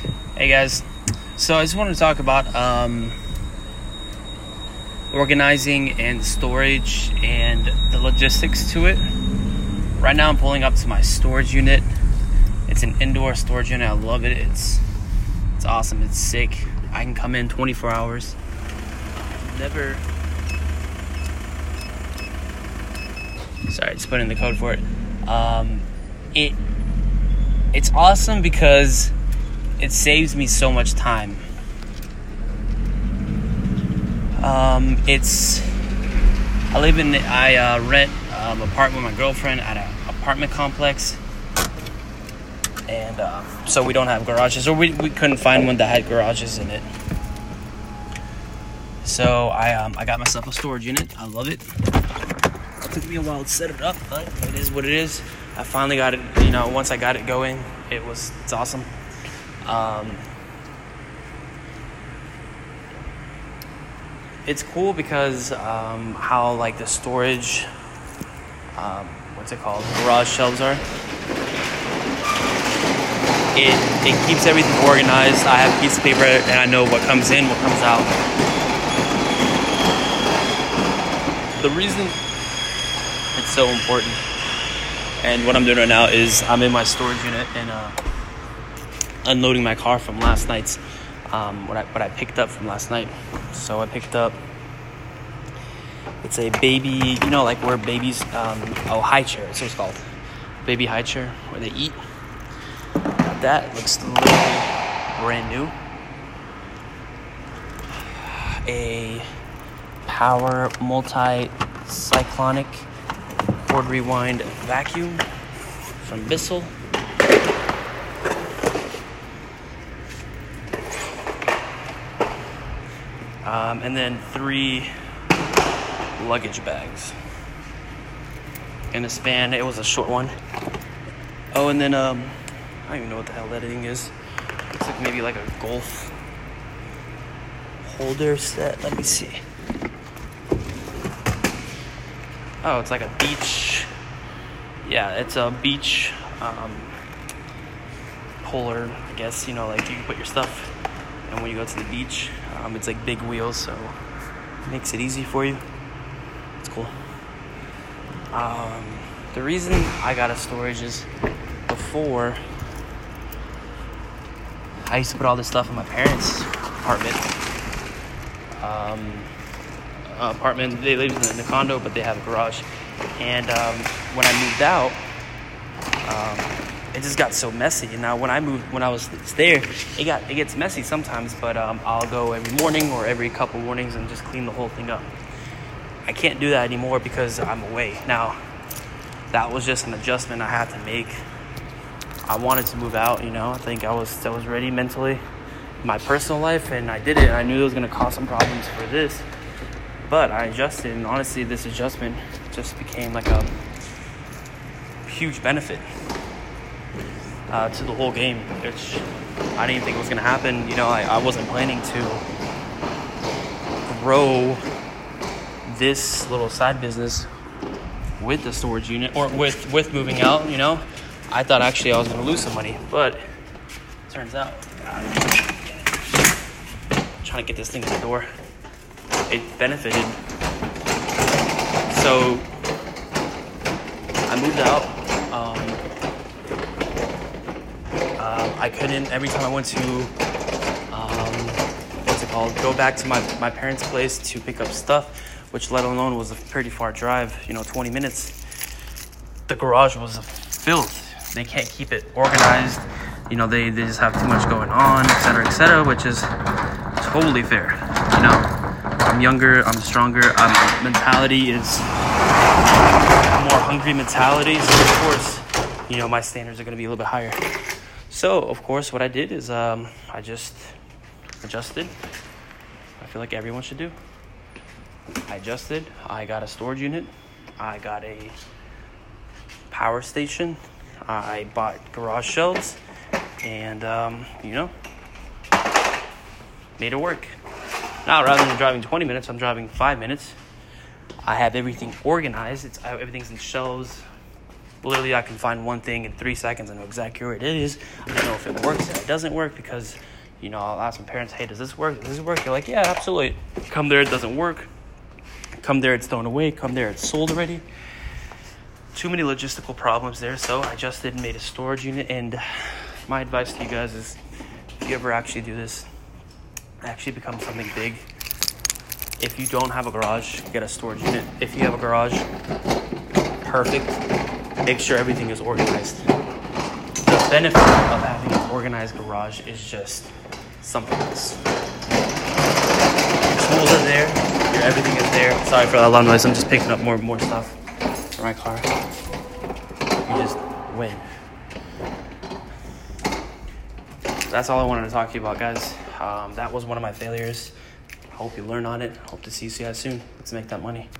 Hey guys, so I just wanted to talk about um, organizing and storage and the logistics to it. Right now, I'm pulling up to my storage unit. It's an indoor storage unit. I love it. It's it's awesome. It's sick. I can come in 24 hours. Never. Sorry, just put in the code for it. Um, it it's awesome because it saves me so much time. Um, it's I live in I uh, rent um, apartment with my girlfriend at an apartment complex, and uh, so we don't have garages, or we, we couldn't find one that had garages in it. So I um, I got myself a storage unit. I love it. It took me a while to set it up, but it is what it is. I finally got it. You know, once I got it going, it was it's awesome. Um, it's cool because um, how like the storage, um, what's it called, garage shelves are. It it keeps everything organized. I have a piece of paper and I know what comes in, what comes out. The reason it's so important, and what I'm doing right now is I'm in my storage unit and. Uh, unloading my car from last night's um, what I what I picked up from last night. So I picked up. It's a baby, you know, like where babies, um, oh, high chair. That's what it's called, baby high chair where they eat. That looks literally brand new. A power multi-cyclonic cord rewind vacuum from Bissell. Um, and then three luggage bags in a span. It was a short one. Oh, and then um, I don't even know what the hell that thing is. Looks like maybe like a golf holder set. Let me see. Oh, it's like a beach. Yeah, it's a beach um, puller, I guess. You know, like you can put your stuff, and when you go to the beach, um, it's like big wheels, so it makes it easy for you. It's cool. Um, the reason I got a storage is before I used to put all this stuff in my parents' apartment. Um, apartment. They live in the condo, but they have a garage. And um, when I moved out, it just got so messy. And now when I moved, when I was there, it got it gets messy sometimes. But um, I'll go every morning or every couple mornings and just clean the whole thing up. I can't do that anymore because I'm away now. That was just an adjustment I had to make. I wanted to move out, you know. I think I was I was ready mentally, my personal life, and I did it. I knew it was gonna cause some problems for this, but I adjusted, and honestly, this adjustment just became like a huge benefit uh, to the whole game, which I didn't think was going to happen. You know, I, I wasn't planning to grow this little side business with the storage unit or with with moving out. You know, I thought actually I was going to lose some money, but turns out, trying to get this thing to the door, it benefited. So I moved out. Um, uh, I couldn't, every time I went to, um, what's it called, go back to my, my parents' place to pick up stuff, which let alone was a pretty far drive, you know, 20 minutes, the garage was filth. They can't keep it organized. You know, they, they just have too much going on, et cetera, et cetera, which is totally fair. You know, I'm younger, I'm stronger, um, mentality is more hungry mentality, so of course, you know, my standards are going to be a little bit higher. So, of course, what I did is um, I just adjusted. I feel like everyone should do. I adjusted. I got a storage unit. I got a power station. I bought garage shelves. And, um, you know, made it work. Now, rather than driving 20 minutes, I'm driving five minutes. I have everything organized. It's everything's in shelves. Literally I can find one thing in three seconds. I know exactly where it is. I don't know if it works it doesn't work because, you know, I'll ask my parents, hey, does this work? Does this work? They're like, yeah, absolutely. Come there, it doesn't work. Come there, it's thrown away. Come there, it's sold already. Too many logistical problems there, so I just didn't made a storage unit. And my advice to you guys is, if you ever actually do this, actually become something big. If you don't have a garage, get a storage unit. If you have a garage, perfect. Make sure everything is organized. The benefit of having an organized garage is just something else. Your tools are there, your everything is there. Sorry for that loud noise. I'm just picking up more and more stuff for my car. You just win. That's all I wanted to talk to you about, guys. Um, that was one of my failures. I Hope you learn on it. Hope to see you guys soon. Let's make that money.